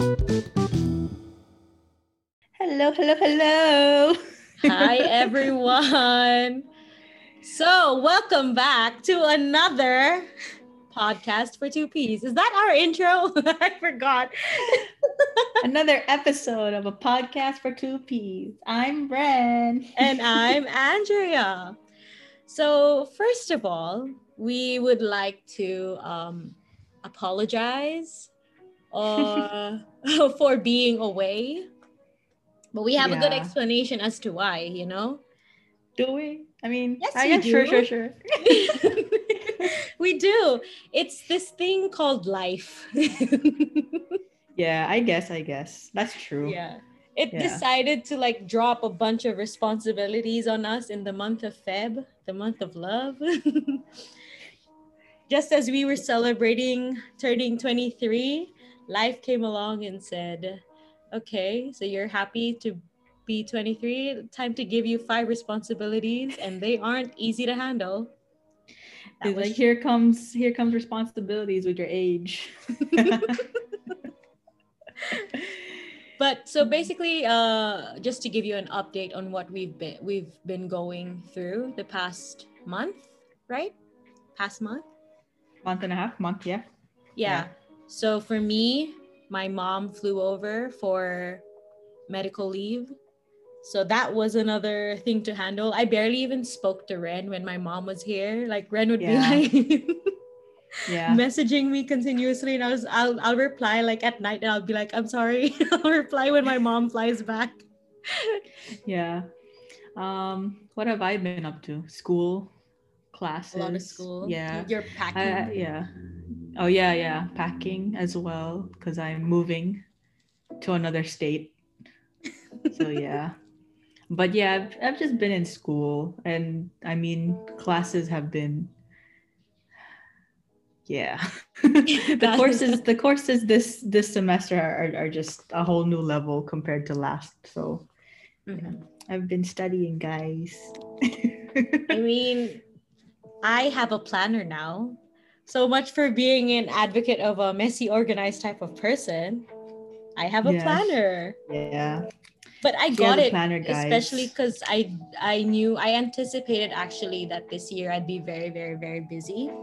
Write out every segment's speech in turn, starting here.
Hello, hello, hello. Hi, everyone. So, welcome back to another podcast for two P's. Is that our intro? I forgot. Another episode of a podcast for two P's. I'm Bren. and I'm Andrea. So, first of all, we would like to um, apologize uh, for being away. But we have a good explanation as to why, you know? Do we? I mean, Yes, I guess sure, sure, sure. we do. It's this thing called life. Yeah, I guess, I guess. That's true. yeah. It Yeah. decided to like drop a bunch of responsibilities on us in the month of Feb, the month of love. Just as we were celebrating turning 23, life came along and said, okay, so you're happy to be 23. Time to give you five responsibilities, and they aren't easy to handle. That was like here comes here comes responsibilities with your age. but so basically uh just to give you an update on what we've been we've been going through the past month right past month month and a half, month, yeah. yeah. So for me my mom flew over for medical leave so that was another thing to handle i barely even spoke to ren when my mom was here like ren would Yeah. be like Yeah. messaging me continuously and I was I'll I'll reply like at night and I'll be like I'm sorry I'll reply when my mom flies back Yeah. Um, what have I been up to? School, classes. a lot of school Yeah. you're packing yeah. Oh yeah, yeah. Packing as well because I'm moving to another state. so yeah. But yeah, I've, I've just been in school, and I mean, classes have been. Yeah, the courses the courses this this semester are, are just a whole new level compared to last. So Mhm. I've been studying, guys. I mean I have a planner now so much for being an advocate of a messy organized type of person. I have a Yes. planner. Yeah, but I She got it planner, especially because I I knew I anticipated actually that this year I'd be very very very busy.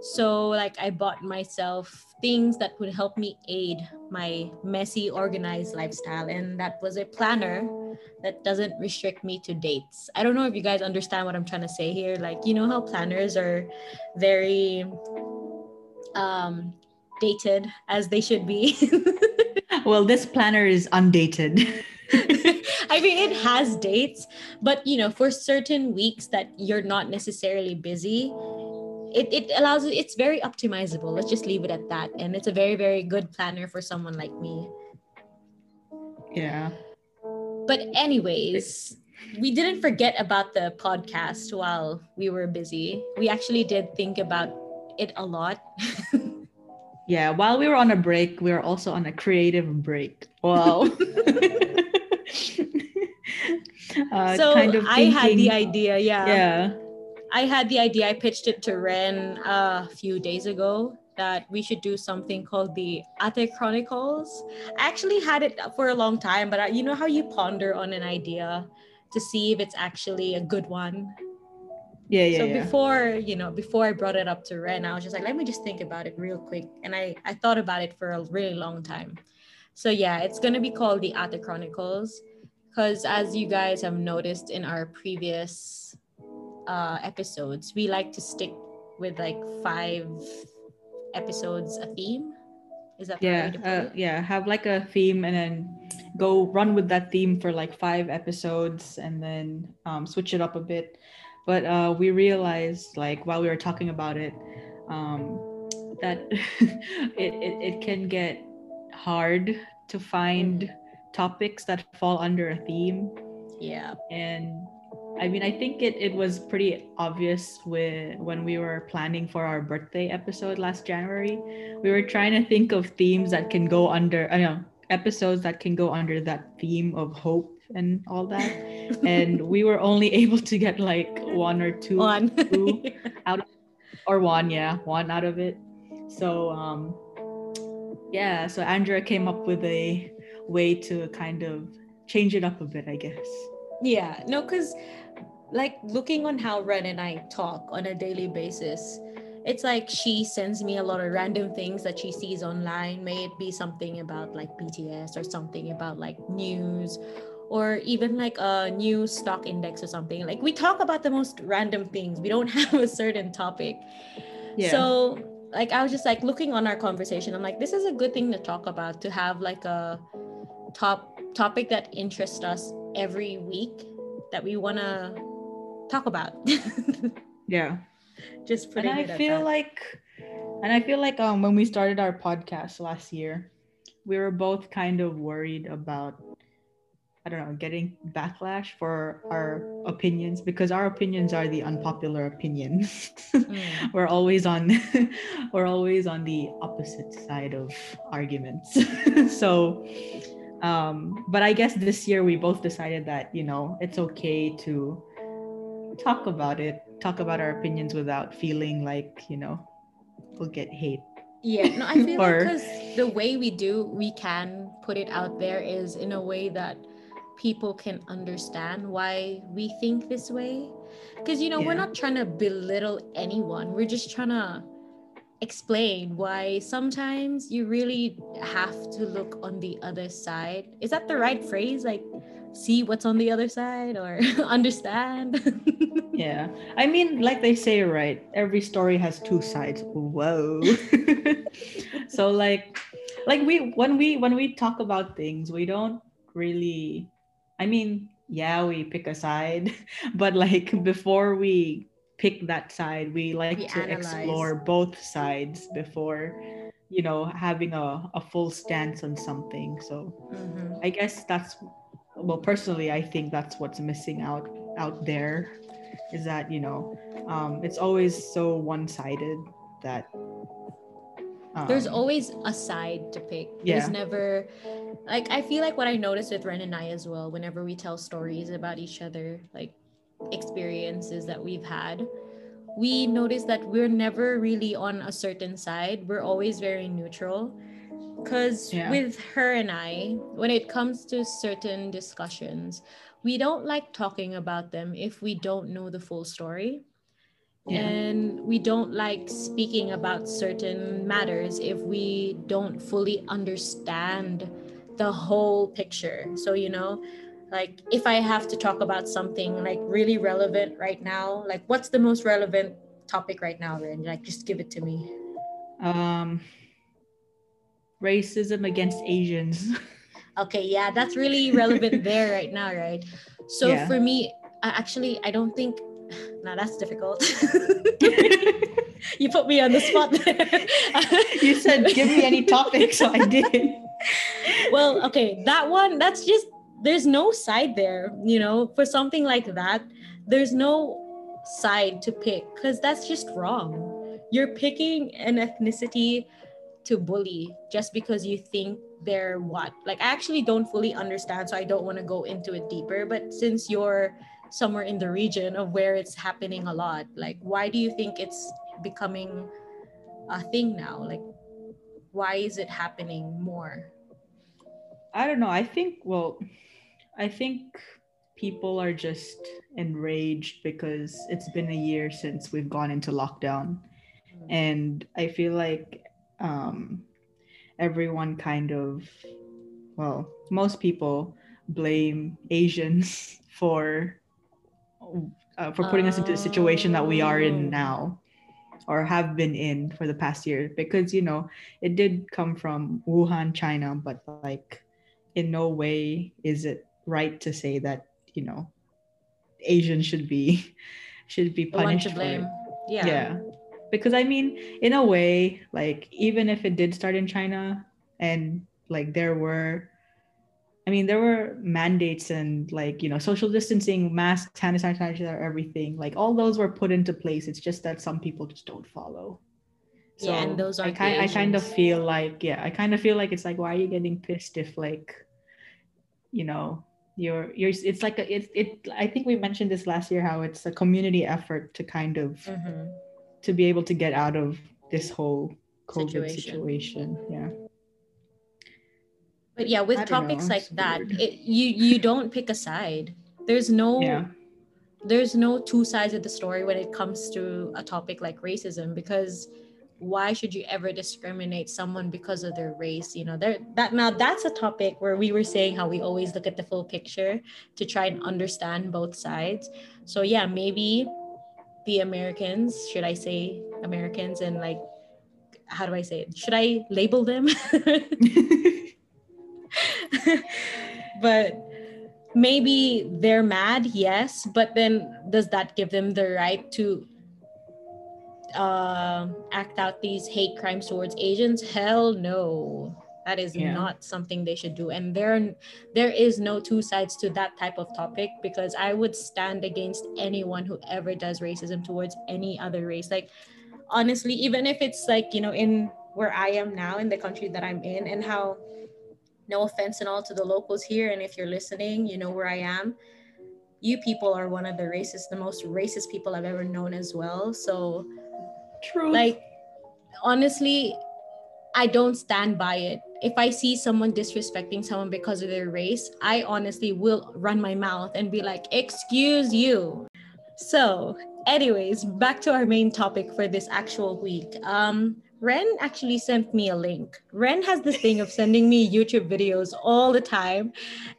So like I bought myself things that would help me aid my messy organized lifestyle and that was a planner that doesn't restrict me to dates. I don't know if you guys understand what I'm trying to say here like you know how planners are very um dated as they should be. well, this planner is undated. I mean, it has dates, but you know, for certain weeks that you're not necessarily busy, it, it allows it's very optimizable. Let's just leave it at that. And it's a very, very good planner for someone like me. yeah. But, anyways, we didn't forget about the podcast while we were busy. We actually did think about it a lot. Yeah, while we were on a break, we were also on a creative break. Wow. uh, so kind of I had the idea, yeah. Yeah, I had the idea. I pitched it to Ren uh, a few days ago that we should do something called the Ate Chronicles. I actually had it for a long time, but I, you know how you ponder on an idea to see if it's actually a good one. yeah, yeah. so yeah. before you know, before I brought it up to Ren, I was just like, let me just think about it real quick, and I I thought about it for a really long time. So yeah, it's gonna be called the Ate Chronicles, because as you guys have noticed in our previous uh, episodes, we like to stick with like five episodes a theme. Is that yeah, way to put uh, yeah. Have like a theme and then go run with that theme for like five episodes and then um, switch it up a bit. But uh, we realized like while we were talking about it, um, that it, it it can get hard to find topics that fall under a theme Yeah. and I mean, I think it, it was pretty obvious with when we were planning for our birthday episode last January. We were trying to think of themes that can go under, I know, episodes that can go under that theme of hope and all that. and we were only able to get like one or two, One. two or one, yeah, one out of it. So, um, yeah, so Andrea came up with a way to kind of change it up a bit, I guess. Yeah, no, because like looking on how Ren and I talk on a daily basis, it's like she sends me a lot of random things that she sees online. May it be something about like BTS or something about like news or even like a new stock index or something. Like we talk about the most random things. We don't have a certain topic. Yeah. So like I was just like looking on our conversation. I'm like, this is a good thing to talk about to have like a top topic that interests us every week that we want to talk about. yeah. Just putting and I feel like and I feel like um when we started our podcast last year, we were both kind of worried about I don't know, getting backlash for our opinions because our opinions are the unpopular opinions. Mm. we're always on we're always on the opposite side of arguments. so um but I guess this year we both decided that, you know, it's okay to talk about it, talk about our opinions without feeling like, you know, we'll get hate. Yeah, no, I feel or, like because the way we do, we can put it out there is in a way that people can understand why we think this way because you know yeah. we're not trying to belittle anyone we're just trying to explain why sometimes you really have to look on the other side. Is that the right phrase? Like see what's on the other side or understand? Yeah. I mean like they say right every story has two sides. Whoa. So like like we when we when we talk about things we don't really I mean, yeah, we pick a side, but like before we pick that side, we like we to analyze. explore both sides before, you know, having a, a full stance on something. So mm-hmm. I guess that's well, personally, I think that's what's missing out out there is that, you know, um, it's always so one sided that um, There's always a side to pick. Yeah. There's never like I feel like what I noticed with Ren and I as well, whenever we tell stories about each other, like experiences that we've had, we notice that we're never really on a certain side. We're always very neutral. Because yeah. with her and I, when it comes to certain discussions, we don't like talking about them if we don't know the full story. Yeah. And we don't like speaking about certain matters if we don't fully understand the whole picture. So, you know, like if I have to talk about something like really relevant right now, like what's the most relevant topic right now, Ren? Like just give it to me. Um racism against Asians. okay, yeah, that's really relevant there right now, right? So yeah. for me, actually I don't think now that's difficult. you put me on the spot you said give me any topic, so I did. well, okay, that one, that's just there's no side there, you know, for something like that, there's no side to pick because that's just wrong. You're picking an ethnicity to bully just because you think they're what. Like, I actually don't fully understand, so I don't want to go into it deeper. But since you're somewhere in the region of where it's happening a lot like why do you think it's becoming a thing now like why is it happening more i don't know i think well i think people are just enraged because it's been a year since we've gone into lockdown mm-hmm. and i feel like um everyone kind of well most people blame asians for uh, for putting us into the situation that we are in oh. now or have been in for the past year because you know it did come from Wuhan China but like in no way is it right to say that you know Asians should be should be punished for it. yeah yeah because I mean in a way like even if it did start in China and like there were I mean, there were mandates and like, you know, social distancing, masks, hand sanitizer, everything. Like all those were put into place. It's just that some people just don't follow. So yeah, and those are I kind, I kind of feel like, yeah, I kind of feel like it's like, why are you getting pissed if like, you know, you're you're it's like a it it I think we mentioned this last year how it's a community effort to kind of mm-hmm. to be able to get out of this whole COVID situation. situation. Yeah. But yeah, with topics know, like that, it, you you don't pick a side. There's no Yeah. there's no two sides of the story when it comes to a topic like racism because why should you ever discriminate someone because of their race you know? There that now that's a topic where we were saying how we always look at the full picture to try and understand both sides. So yeah maybe the americans should i say americans and like how do i say it? Should i label them? But maybe they're mad yes but then does that give them the right to uh, act out these hate crimes towards asians hell no. That is Yeah. not something they should do. And there there is no two sides to that type of topic because i would stand against anyone who ever does racism towards any other race. Like honestly even if it's like you know in where i am now in the country that i'm in and how no offense and all to the locals here and if you're listening you know where i am. You people are one of the racist the most racist people i've ever known as well. So True. like honestly i don't stand by it if i see someone disrespecting someone because of their race i honestly will run my mouth and be like excuse you so anyways back to our main topic for this actual week. Um ren actually sent me a link. Ren has this thing of sending me youtube videos all the time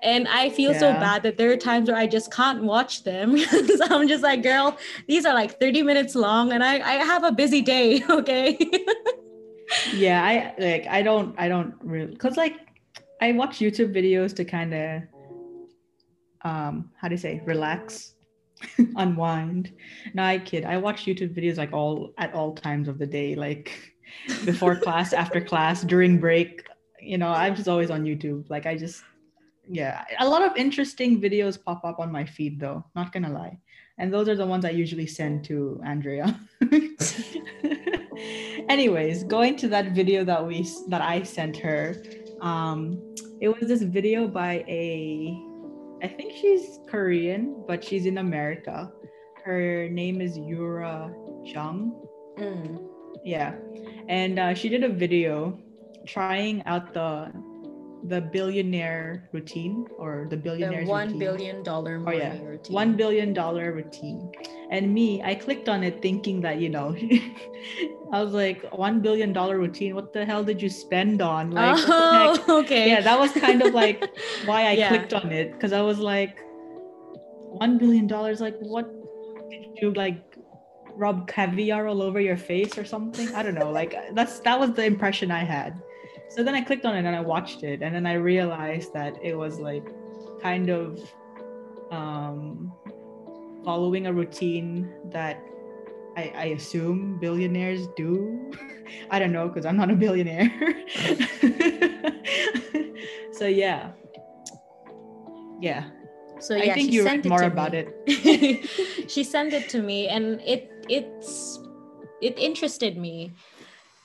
and i feel so bad that there are times where i just can't watch them. So i'm just like girl these are like 30 minutes long and i i have a busy day okay? Yeah i like i don't i don't really because like i watch youtube videos to kind of um how do you say relax unwind. No i kid. I watch youtube videos like all at all times of the day like before class after class during break. You know i'm just always on youtube. Like i just yeah. A lot of interesting videos pop up on my feed though. Not gonna lie. And those are the ones i usually send to andrea. Anyways going to that video that we that i sent her um it was this video by a i think she's korean but she's in america. Her name is yura jung. Mm. yeah. And uh, she did a video trying out the the billionaire routine or the the billionaire one billion dollar Oh, morning yeah. routine. one billion dollar routine and me i clicked on it thinking that you know i was like one billion dollar routine what the hell did you spend on like the oh, okay. yeah that was kind of like why i Yeah. clicked on it because i was like one billion dollars like what did you like rub caviar all over your face or something i don't know like that's that was the impression i had so then i clicked on it and i watched it and then i realized that it was like kind of um following a routine that I, I assume billionaires do. I don't know because I'm not a billionaire. so yeah, yeah. So yeah, I think you read more about me. it. she sent it to me, and it it's it interested me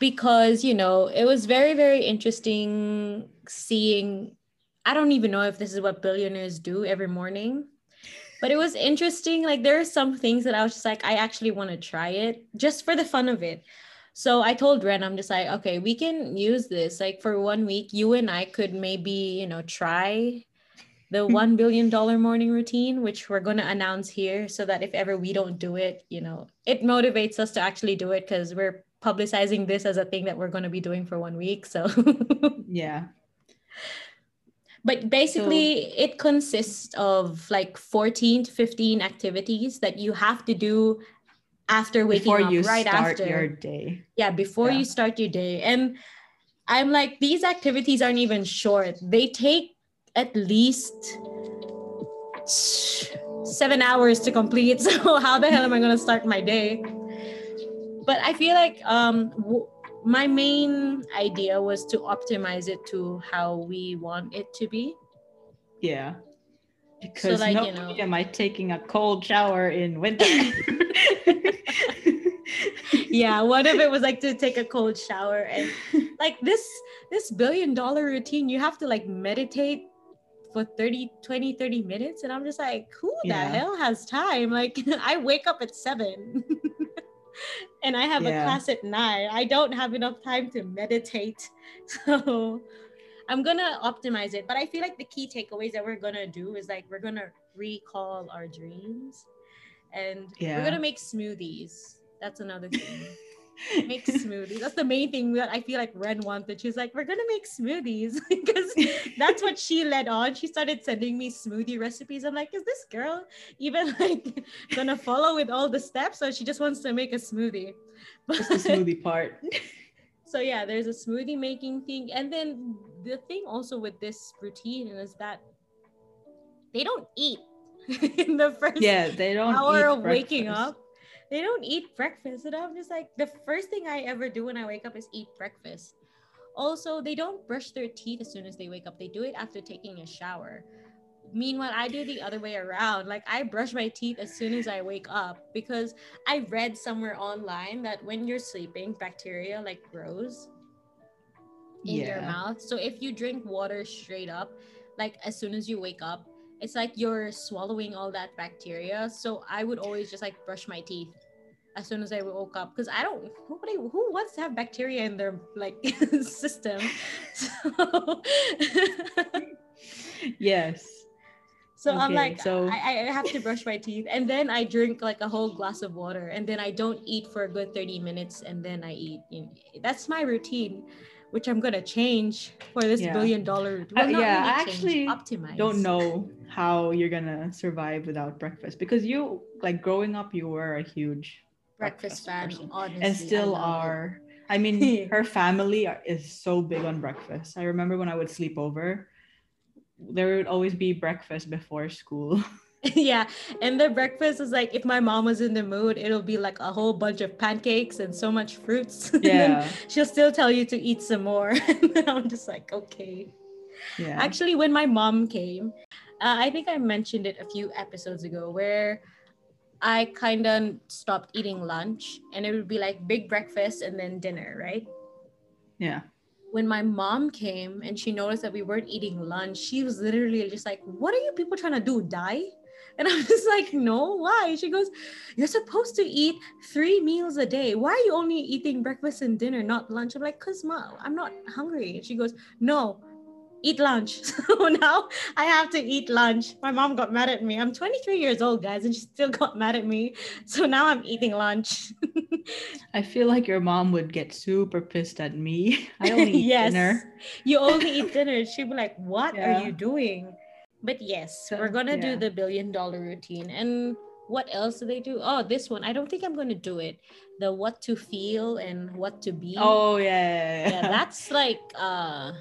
because you know it was very very interesting seeing. I don't even know if this is what billionaires do every morning, but it was interesting. Like there are some things that I was just like, I actually want to try it just for the fun of it. So I told Ren, I'm just like, okay, we can use this. Like for one week, you and I could maybe, you know, try the one billion dollar morning routine, which we're gonna announce here, so that if ever we don't do it, you know, it motivates us to actually do it because we're publicizing this as a thing that we're gonna be doing for one week. So Yeah. but basically it consists of like 14 to 15 activities that you have to do after waking Before up you right start after your day. yeah before Yeah. you start your day and i'm like these activities aren't even short they take at least seven hours to complete so how the hell am i going to start my day but i feel like um w- my main idea was to optimize it to how we want it to be Yeah. Because like, no you know- am I taking a cold shower in winter. yeah one of it was like to take a cold shower and like this this billion dollar routine you have to like meditate for 30 20 30 minutes and i'm just like who Yeah. the hell has time like i wake up at seven and i have Yeah. a class at nine i don't have enough time to meditate so I'm gonna optimize it. But I feel like the key takeaways that we're gonna do is like we're gonna recall our dreams, and Yeah. we're gonna make smoothies. That's another thing. make smoothies. That's the main thing that I feel like Ren wanted. She's like, we're gonna make smoothies because that's what she led on. She started sending me smoothie recipes. I'm like, is this girl even like gonna follow with all the steps, or she just wants to make a smoothie? Just the smoothie part. so yeah, there's a smoothie making thing, and then the thing also with this routine is that they don't eat in the first Yeah, they don't hour of waking up. They don't eat breakfast. And I'm just like, the first thing I ever do when I wake up is eat breakfast. Also, they don't brush their teeth as soon as they wake up. They do it after taking a shower. Meanwhile, I do the other way around. Like I brush my teeth as soon as I wake up because I read somewhere online that when you're sleeping, bacteria like grows in your mouth. So if you drink water straight up, like as soon as you wake up, it's like you're swallowing all that bacteria. So I would always just like brush my teeth as soon as I woke up because I don't nobody who wants to have bacteria in their like system. So, Yes. so I'm like so- I, I have to brush my teeth and then I drink like a whole glass of water and then I don't eat for a good 30 minutes and then I eat. That's my routine. Which I'm gonna change for this Yeah. billion dollar. Uh, Well, not yeah, really I actually optimize. Don't know how you're gonna survive without breakfast because you like growing up you were a huge breakfast fan, person. honestly, and I still it. are. I mean, her family are, is so big on breakfast. I remember when I would sleep over, there would always be breakfast before school. yeah, and the breakfast is like if my mom was in the mood, it'll be like a whole bunch of pancakes and so much fruits. Yeah. she'll still tell you to eat some more. and I'm just like, okay. yeah. Actually, when my mom came, uh, I think I mentioned it a few episodes ago where I kind of stopped eating lunch and it would be like big breakfast and then dinner, right? yeah. when my mom came and she noticed that we weren't eating lunch, she was literally just like, What are you people trying to do? Die? And I'm just like, No, why? She goes, You're supposed to eat three meals a day. Why are you only eating breakfast and dinner, not lunch? I'm like, Because ma, I'm not hungry. And she goes, No, eat lunch. So now I have to eat lunch. My mom got mad at me. I'm 23 years old, guys, and she still got mad at me. So now I'm eating lunch. I feel like your mom would get super pissed at me. I only eat yes. dinner. You only eat dinner. She'd be like, What Yeah. are you doing? But yes, So, we're gonna do the billion dollar routine. And what else do they do? Oh, this one. I don't think I'm gonna do it. The what to feel and what to be. Oh yeah. yeah, that's like uh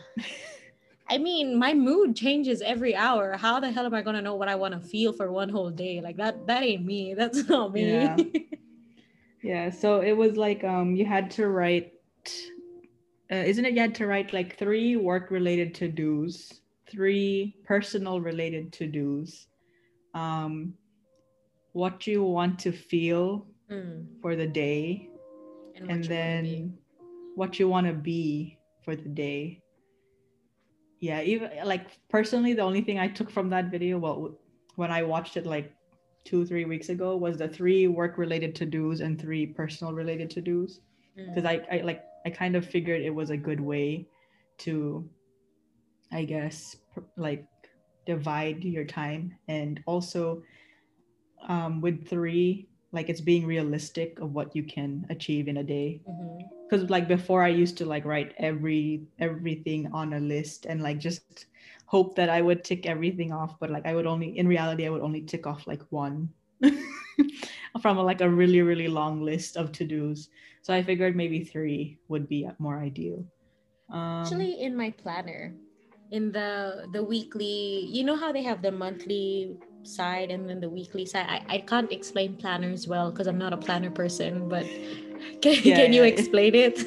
I mean, my mood changes every hour. How the hell am I gonna know what I want to feel for one whole day? Like that that ain't me. That's not me. Yeah. Yeah, so it was like um you had to write uh, isn't it you had to write like three work related to-dos, three personal related to-dos. Um what you want to feel Mm, for the day and, what and you then what you want to be for the day. Yeah, even like personally the only thing I took from that video well when I watched it like 2 3 weeks ago was the three work related to-dos and three personal related to-dos Mm. because I, I like I kind of figured it was a good way to I guess like divide your time and also um, with three like it's being realistic of what you can achieve in a day. Because like before I used to like write every everything on a list and like just hope that I would tick everything off but like I would only in reality I would only tick off like one from like a really really long list of to-dos. So I figured maybe three would be more ideal. Um, Actually, in my planner, in the the weekly, you know how they have the monthly side and then the weekly side. I, I can't explain planners well because I'm not a planner person, but can, Yeah, can you yeah, yeah. explain it?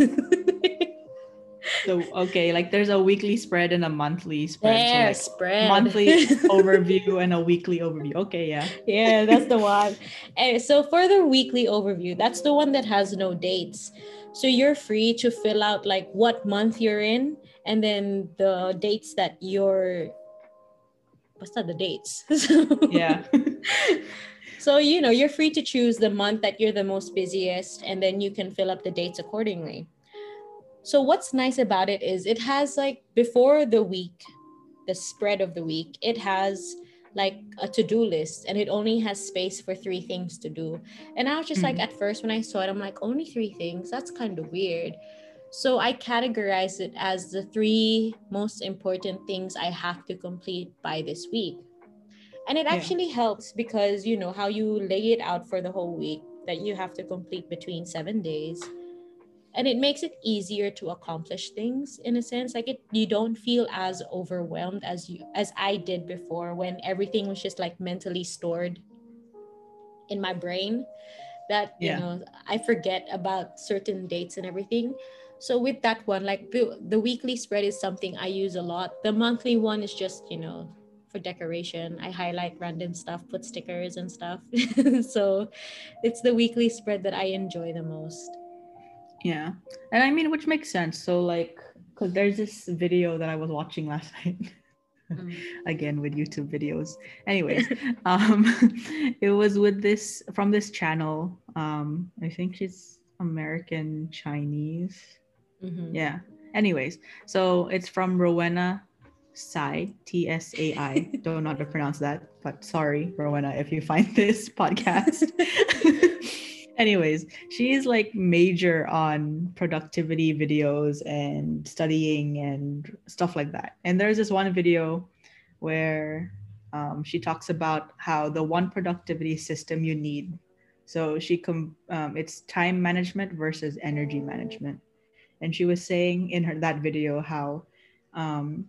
so okay like there's a weekly spread and a monthly spread there, so spread. monthly overview and a weekly overview okay yeah yeah, that's the one. And so for the weekly overview, that's the one that has no dates. So you're free to fill out like what month you're in and then the dates that you're what's that the dates? So- yeah So you know, you're free to choose the month that you're the most busiest and then you can fill up the dates accordingly. So what's nice about it is it has like before the week, the spread of the week, it has like a to-do list and it only has space for three things to do. And I was just mm-hmm. like at first when I saw it, I'm like, only three things? That's kind of weird. So I categorize it as the three most important things I have to complete by this week. And it actually yeah. helps because you know how you lay it out for the whole week that you have to complete between seven days and it makes it easier to accomplish things in a sense like it you don't feel as overwhelmed as you as i did before when everything was just like mentally stored in my brain that you know i forget about certain dates and everything so with that one like the, the weekly spread is something i use a lot the monthly one is just you know for decoration i highlight random stuff put stickers and stuff so it's the weekly spread that i enjoy the most yeah. And I mean, which makes sense. So, like, because there's this video that I was watching last night. Mm. Again with YouTube videos. Anyways, um, it was with this from this channel. Um, I think she's American Chinese. Mm-hmm. Yeah. Anyways, so it's from Rowena Tsai, T S A I. Don't know how to pronounce that, but sorry, Rowena, if you find this podcast. anyways she's like major on productivity videos and studying and stuff like that and there's this one video where um, she talks about how the one productivity system you need so she com- um, it's time management versus energy management and she was saying in her that video how um,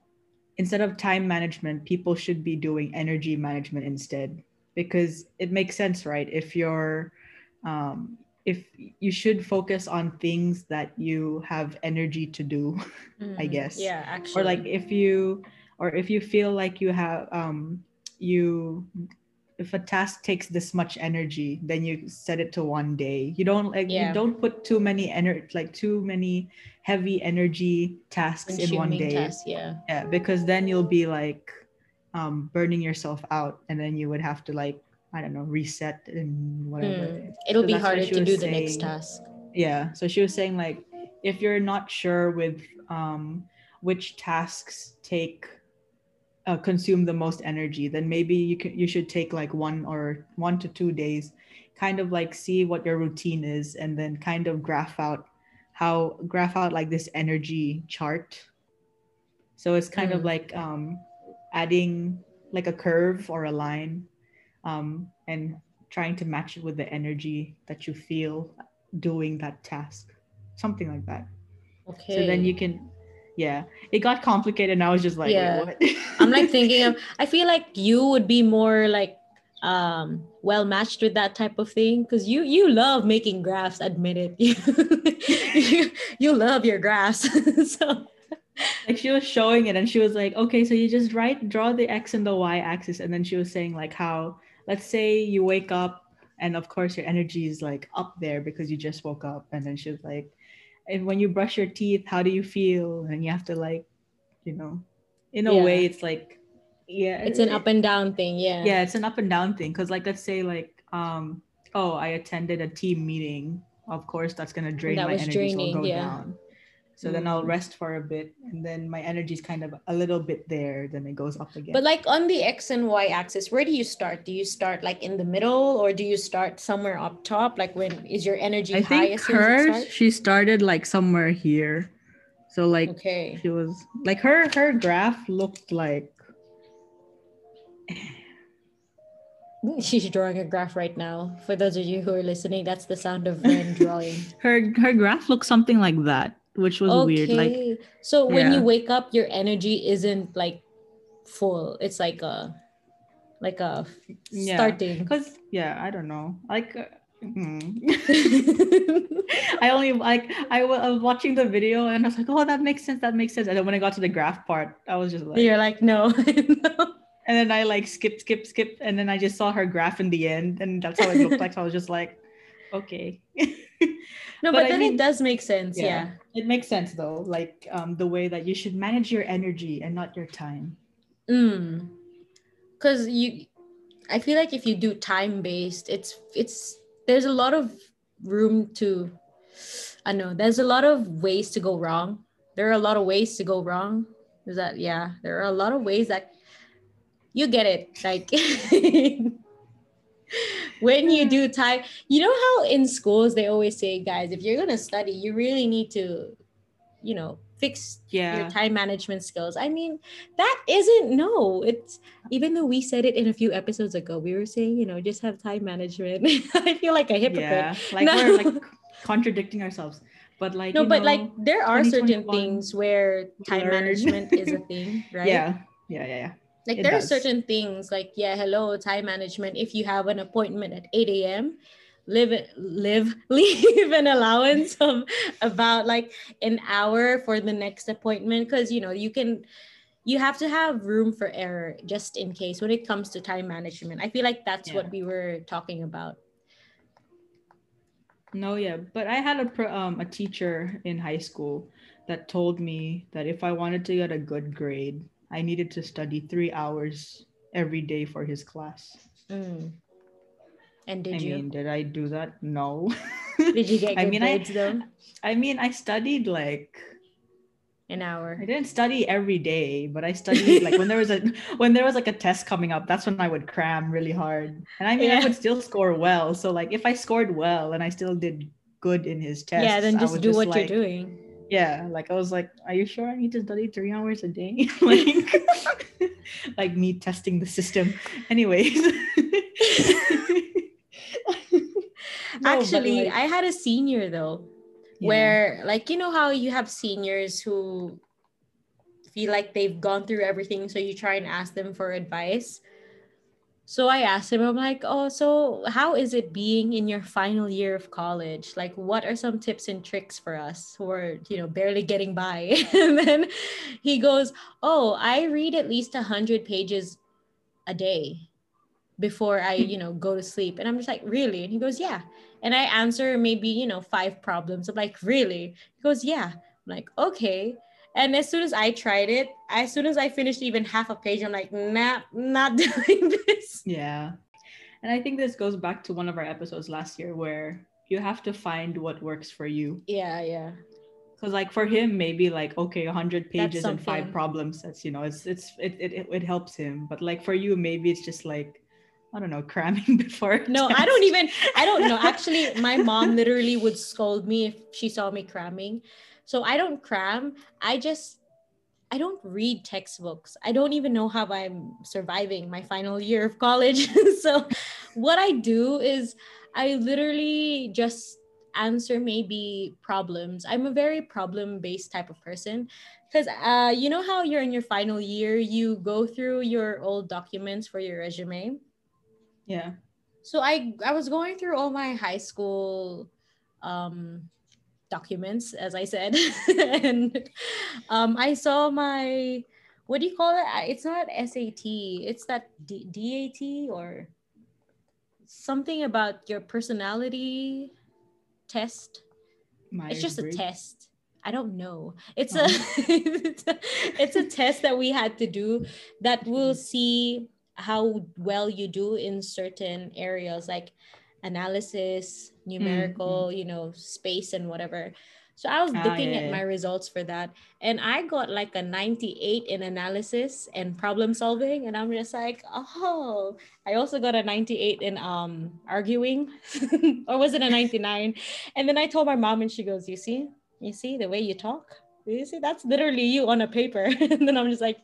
instead of time management people should be doing energy management instead. Because it makes sense right? If you're um, if you should focus on things that you have energy to do mm, i guess. Yeah actually or like if you or if you feel like you have um you if a task takes this much energy then you set it to one day you don't like yeah. you don't put too many energy like too many heavy energy tasks in one day tasks, yeah yeah because then you'll be like um burning yourself out and then you would have to like I don't know, reset and whatever. Mm. It'll so be harder to do saying. the next task. Yeah. So she was saying like if you're not sure with um which tasks take uh, consume the most energy, then maybe you can you should take like one or one to two days, kind of like see what your routine is, and then kind of graph out how graph out like this energy chart. So it's kind mm. of like um, adding like a curve or a line um, and trying to match it with the energy that you feel doing that task something like that okay so then you can yeah. It got complicated and i was just like yeah. i'm like thinking of i feel like you would be more like um well matched with that type of thing because you you love making graphs admit it. You, you love your graphs. So like she was showing it and she was like okay so you just write draw the x and the y axis and then she was saying like how let's say you wake up and of course your energy is like up there because you just woke up and then she was like and when you brush your teeth how do you feel? And you have to like you know in a yeah. way it's like yeah. It's an up and down thing yeah. Yeah it's an up and down thing because like let's say like um oh i attended a team meeting. Of course that's going to drain that my energy draining, so go yeah. down so then I'll mm. rest for a bit and then my energy is kind of a little bit there, then it goes up again. But like on the X and Y axis, where do you start? Do you start like in the middle or do you start somewhere up top? Like when is your energy highest? I think her she started like somewhere here. So like okay. she was like her her graph looked like She's drawing a graph right now. For those of you who are listening, that's the sound of Ren drawing. her her graph looks something like that which was okay. weird. Like so when yeah. you wake up, your energy isn't like full. It's like a like a yeah. starting. Because yeah, I don't know. Like uh, hmm. I only like I was watching the video and I was like, oh, that makes sense. That makes sense. And then when I got to the graph part, I was just like, you're like, no, no. And then I like skip, skip, skip, and then I just saw her graph in the end, and that's how it looked like. So I was just like, okay. no, but, but then mean, it does make sense. Yeah. yeah. It makes sense though, like um, the way that you should manage your energy and not your time. Mm. Cause you I feel like if you do time based, it's it's there's a lot of room to I know there's a lot of ways to go wrong. There are a lot of ways to go wrong. Is that yeah? There are a lot of ways that you get it. Like when you do time, you know how in schools they always say, guys, if you're gonna study, you really need to, you know, fix Yeah. your time management skills. I mean, that isn't no. It's even though we said it in a few episodes ago, we were saying, you know, just have time management. I feel like a hypocrite. Yeah. Like No. we're like contradicting ourselves. But like no, but know, like there are certain things where time learn. management is a thing, right? Yeah. Yeah, yeah, yeah. Like it there does. are certain things like yeah, hello, time management. If you have an appointment at 8 a.m., live it live leave an allowance of about like an hour for the next appointment because you know you can you have to have room for error just in case when it comes to time management. I feel like that's what we were talking about. No, yeah, but I had a pro- um a teacher in high school that told me that if I wanted to get a good grade, I needed to study three hours every day for his class. Mm. And did I you mean, did I do that? No. did you get good I mean, I- grades though? I mean, I studied like An hour. I didn't study every day, but I studied like when there was a when there was like a test coming up, that's when I would cram really hard. And I mean, Yeah. I would still score well. So like if I scored well and I still did good in his test, yeah, then just do what like, you're doing. Yeah, like I was like, "Are you sure I need to study three hours a day?" like, like me testing the system. Anyways, No, Actually, like, I had a senior though, yeah. where like you know how you have seniors who feel like they've gone through everything, so you try and ask them for advice. So I asked him, I'm like, oh, so how is it being in your final year of college? Like, what are some tips and tricks for us who are, you know, barely getting by? and then he goes, oh, I read at least a hundred pages a day before I, you know, go to sleep. And I'm just like, really? And he goes, yeah. And I answer maybe, you know, five problems. I'm like, really? He goes, yeah. I'm like, okay. And as soon as I tried it, as soon as I finished even half a page, I'm like, nah, not doing this. Yeah. And I think this goes back to one of our episodes last year where you have to find what works for you. Yeah, yeah. Because like for him, maybe like okay, 100 pages and five something. problem sets, you know, it's it's it, it it helps him. But like for you, maybe it's just like I don't know, cramming before. No, I don't even, I don't know. Actually, my mom literally would scold me if she saw me cramming. So I don't cram. I just, I don't read textbooks. I don't even know how I'm surviving my final year of college. so what I do is I literally just answer maybe problems. I'm a very problem based type of person because uh, you know how you're in your final year, you go through your old documents for your resume. Yeah. So I I was going through all my high school um documents as I said and um I saw my what do you call it? It's not SAT. It's that D- DAT or something about your personality test. It's just a test. I don't know. It's Oh. a it's a it's a test that we had to do that will see how well you do in certain areas like analysis, numerical, you know, space and whatever. So I was looking at my results for that and I got like a 98 in analysis and problem solving and I'm just like, "Oh, I also got a 98 in um arguing or was it a 99?" And then I told my mom and she goes, "You see? You see the way you talk? You see that's literally you on a paper." and then I'm just like,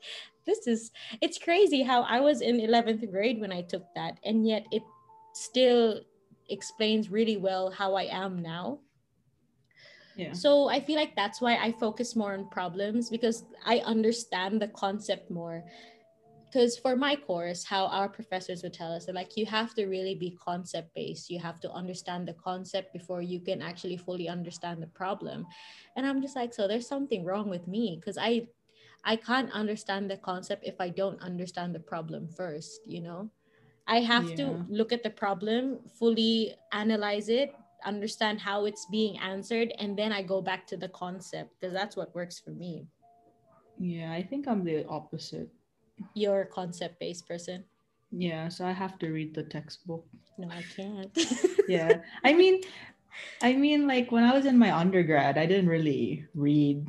"This is it's crazy how I was in 11th grade when I took that and yet it still explains really well how I am now." Yeah. So I feel like that's why I focus more on problems because I understand the concept more. Because for my course, how our professors would tell us, they're like, you have to really be concept based. You have to understand the concept before you can actually fully understand the problem. And I'm just like, so there's something wrong with me because I, I can't understand the concept if I don't understand the problem first. You know, I have Yeah. to look at the problem, fully analyze it, understand how it's being answered and then i go back to the concept because that's what works for me Yeah, I think I'm the opposite. you're a concept based person Yeah, so I have to read the textbook. no i can't Yeah. I mean, I mean, like when I was in my undergrad, I didn't really read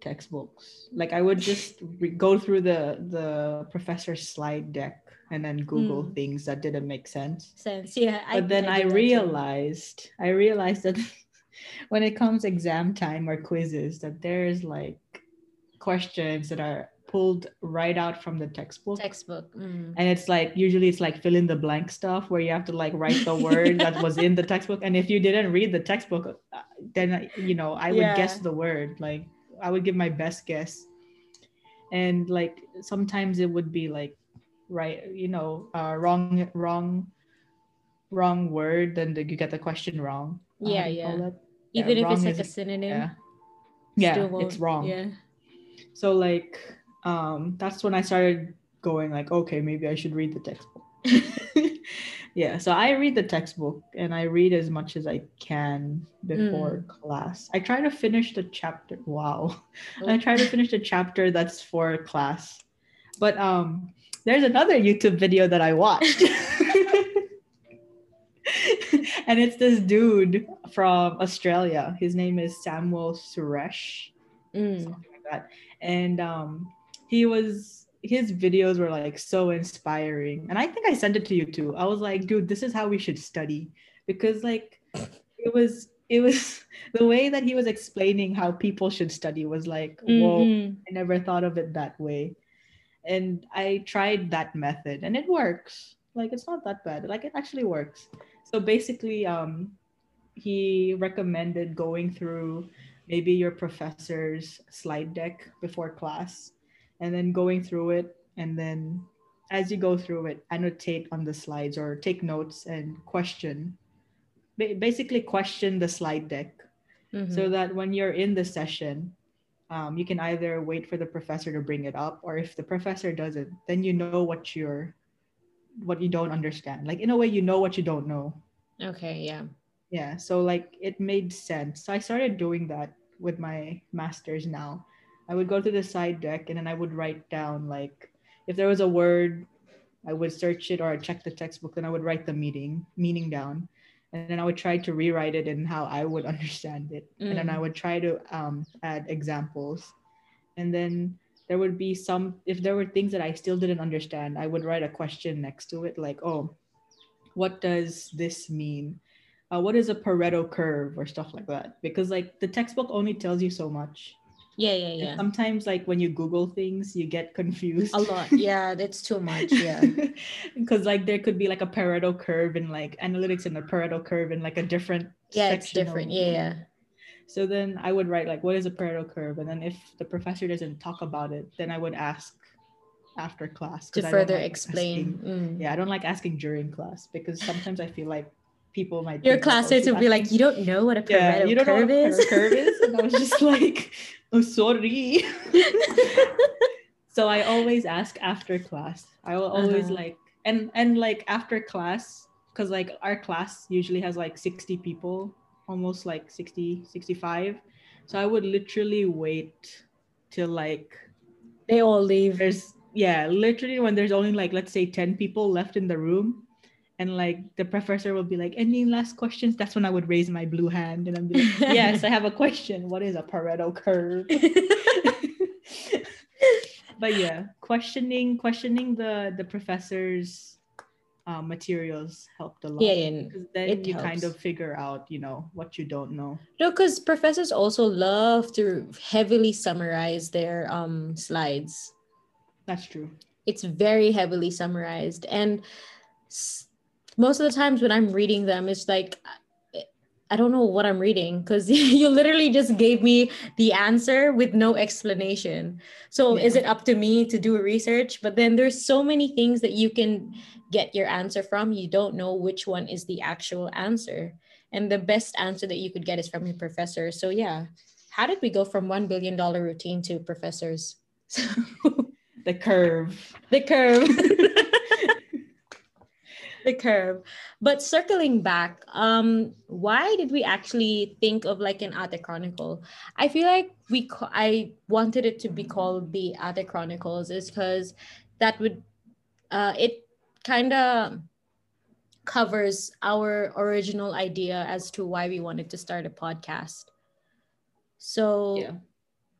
textbooks. Like I would just re- go through the the professor's slide deck and then Google Mm. things that didn't make sense. Sense. Yeah. But then I, do that too. realized, I realized that when it comes exam time or quizzes, that there's like questions that are pulled right out from the textbook. textbook. Mm. and it's like usually it's like fill in the blank stuff where you have to like write the word that was in the textbook and if you didn't read the textbook uh, then you know i would guess the word like i would give my best guess and like sometimes it would be like right you know uh, wrong wrong wrong word then the, you get the question wrong Uh, Yeah, yeah. Yeah, Even if it's like a synonym. yeah yeah it's wrong Yeah. so like um that's when I started going like okay maybe I should read the textbook. yeah, so I read the textbook and I read as much as I can before Mm. class. I try to finish the chapter. Wow. I try to finish the chapter that's for class. But um there's another YouTube video that I watched. and it's this dude from Australia. His name is Samuel Suresh Mm. something like that. And um, he was his videos were like so inspiring, and I think I sent it to you too. I was like, dude, this is how we should study because like it was it was the way that he was explaining how people should study was like, whoa, Mhm. I never thought of it that way. And I tried that method and it works. Like it's not that bad. Like it actually works. So basically, um, he recommended going through maybe your professor's slide deck before class and then going through it and then as you go through it annotate on the slides or take notes and question basically question the slide deck Mhm. so that when you're in the session um, you can either wait for the professor to bring it up or if the professor doesn't then you know what you're what you don't understand like in a way you know what you don't know Okay. Yeah. yeah so like it made sense so i started doing that with my masters now i would go to the side deck and then i would write down like if there was a word i would search it or I'd check the textbook then i would write the meaning meaning down and then i would try to rewrite it in how i would understand it. And then i Mm. would try to um, add examples. And then there would be some if there were things that i still didn't understand i would write a question next to it like oh what does this mean? Uh, what is a Pareto curve? or stuff like that. Because like the textbook only tells you so much Yeah. Yeah. And Yeah. sometimes like when you google things you get confused A lot. Yeah. That's too much. Yeah. because like there could be like a Pareto curve and like analytics and a Pareto curve in like a different Yeah. It's different. Yeah. Yeah. so then I would write like, what is a Pareto curve? And then if the professor doesn't talk about it, then I would ask after class to further like explain. asking- Mm. Yeah, I don't like asking during class because sometimes I feel like people might. Your classmates will be like, you don't know what a yeah, you don't know curve what a is. Curve is, and I was just like, oh, sorry. so I always ask after class. I will always Uh-huh. like and and like after class because like our class usually has like 60 people almost like 60 65 so i would literally wait till like they all leave. there's yeah literally when there's only like let's say 10 people left in the room and like the professor will be like any last questions that's when i would raise my blue hand and i'm like yes i have a question what is a pareto curve but yeah questioning questioning the the professor's uh, materials helped a lot yeah. Yeah. because then it you kind of figure out you know what you don't know No, because professors also love to heavily summarize their um slides. that's true It's very heavily summarized, and s- most of the times when I'm reading them, it's like I- don't know what I'm reading because you literally just gave me the answer with no explanation. So is it up to me to do research? But then there's so many things that you can get your answer from. You don't know which one is the actual answer. And the best answer that you could get is from your professor. So yeah. How did we go from one billion dollar routine to professors? the curve the curve. the curve. But circling back, um, why did we actually think of like an Ate Chronicle? I feel like we ca- I wanted it to be called the Ate Chronicles is because that would uh it kind of covers our original idea as to why we wanted to start a podcast. So, Yeah.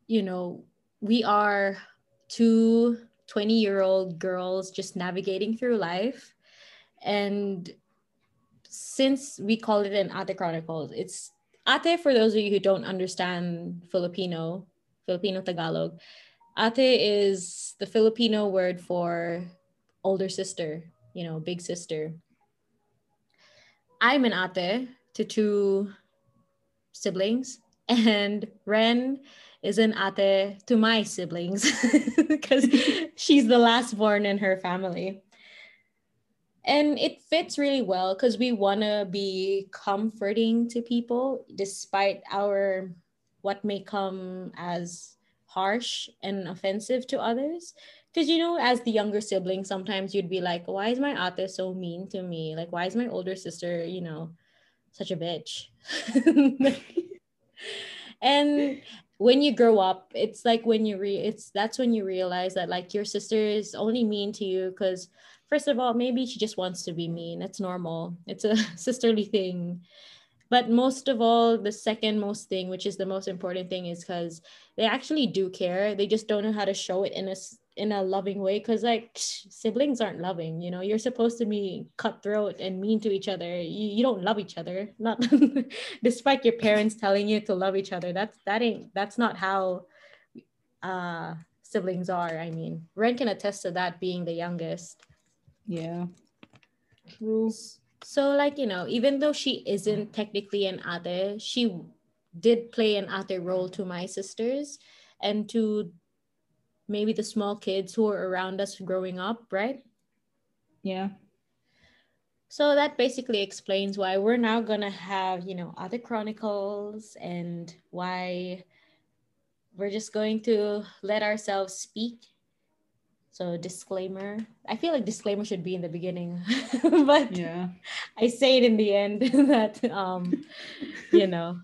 you know, we are two 20 year old girls just navigating through life. And since we call it an Ate Chronicles, it's Ate, for those of you who don't understand Filipino, Filipino Tagalog, Ate is the Filipino word for older sister, you know, big sister. I'm an ate to two siblings, and Ren is an ate to my siblings because she's the last born in her family. And it fits really well because we want to be comforting to people despite our what may come as harsh and offensive to others. Because, you know, as the younger sibling, sometimes you'd be like, why is my ate so mean to me? Like, why is my older sister, you know, such a bitch? and when you grow up it's like when you re it's that's when you realize that like your sister is only mean to you because first of all maybe she just wants to be mean. It's normal. It's a sisterly thing. But most of all the second most thing which is the most important thing is because they actually do care. They just don't know how to show it in a in a loving way. Because like siblings aren't loving you know? You're supposed to be cutthroat and mean to each other. You, you don't love each other. Not despite your parents telling you to love each other. That's that ain't that's not how uh siblings are i mean. Ren can attest to that being the youngest Yeah. True. so like you know even though she isn't technically an ate she did play an ate role to my sisters and to maybe the small kids who were around us growing up right Yeah. So that basically explains why we're now gonna have, you know, other chronicles and why we're just going to let ourselves speak. So disclaimer. I feel like disclaimer should be in the beginning, but Yeah. I say it in the end that um, you know,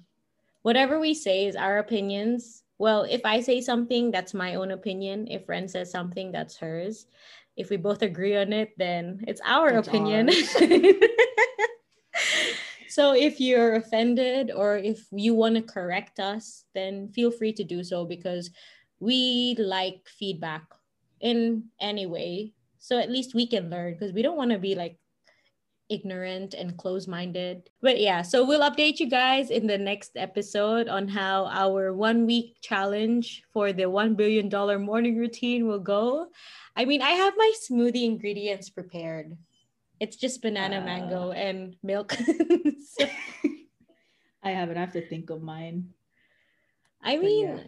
whatever we say is our opinions. Well, if I say something, that's my own opinion. If Ren says something, that's hers. If we both agree on it, then it's our opinion. so if you're offended or if you want to correct us, then feel free to do so because we like feedback in any way. So at least we can learn because we don't want to be like ignorant and close-minded. But yeah, so we'll update you guys in the next episode on how our one week challenge for the 1 billion dollar morning routine will go. I mean, I have my smoothie ingredients prepared. It's just banana, Uh. mango, and milk. So, I haven't. I have to think of mine. I mean, yeah.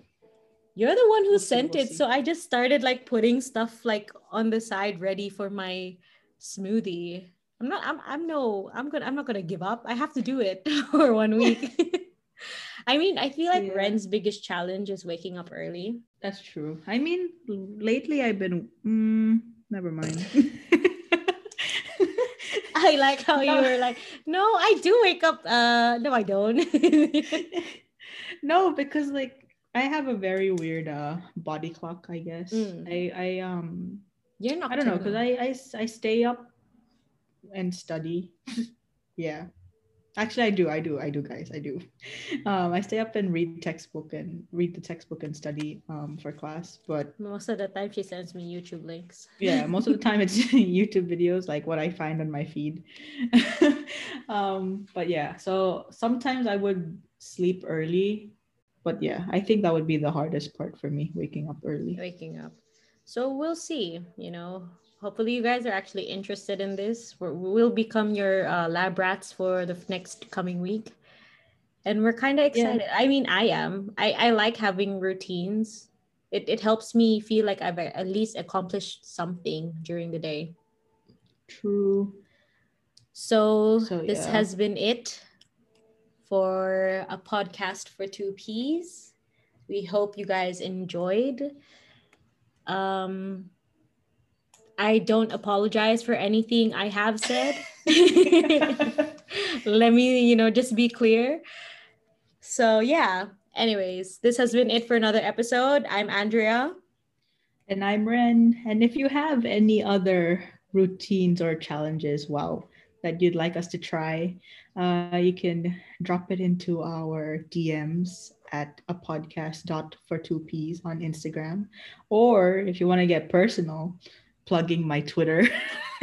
You're the one who We'll see, sent we'll it. see. So I just started like putting stuff like on the side ready for my smoothie. I'm not I'm I'm no I'm gonna I'm not gonna give up. I have to do it for one week. I mean, I feel like Yeah. Ren's biggest challenge is waking up early. That's true. I mean, lately I've been. Mm, never mind. I like how you were like, no, I do wake up. Uh no, I don't. no, because like I have a very weird uh body clock. I guess Mm. I I um You're not I don't know because I, I I stay up and study. yeah, actually I do I do I do guys I do. Um, I stay up and read textbook and read the textbook and study um for class. But most of the time she sends me YouTube links. yeah, most of the time it's YouTube videos like what I find on my feed. um, but yeah, so sometimes I would sleep early. But yeah, I think that would be the hardest part for me, waking up early. waking up. So we'll see, you know. Hopefully you guys are actually interested in this. We're, we'll become your uh, lab rats for the next coming week. And we're kind of Yeah. excited. I mean, I am. I, I like having routines. It, it helps me feel like I've at least accomplished something during the day. True. So, So, this yeah. has been it for a podcast for two P's. We hope you guys enjoyed. Um, I don't apologize for anything I have said. Let me, you know, just be clear. So, yeah. Anyways, this has been it for another episode. I'm Andrea. And I'm Ren. And if you have any other routines or challenges, wow, that you'd like us to try, uh, you can drop it into our DMs at a podcast dot for two P's on Instagram. Or if you want to get personal, plugging my Twitter.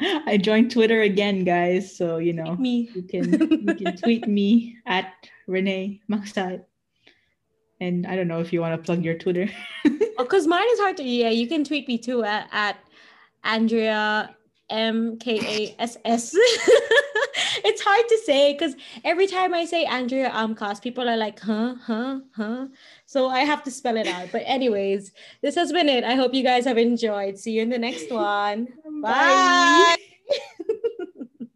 I joined Twitter again, guys. So you know me. you can you can tweet me at Renee Maksat. And I don't know if you want to plug your Twitter. because oh, mine is hard to yeah, you can tweet me too at, at Andrea M K A S S. It's hard to say because every time I say Andrea Amcas, people are like, huh, huh, huh. So I have to spell it out. But anyways, this has been it. I hope you guys have enjoyed. See you in the next one. Bye. Bye.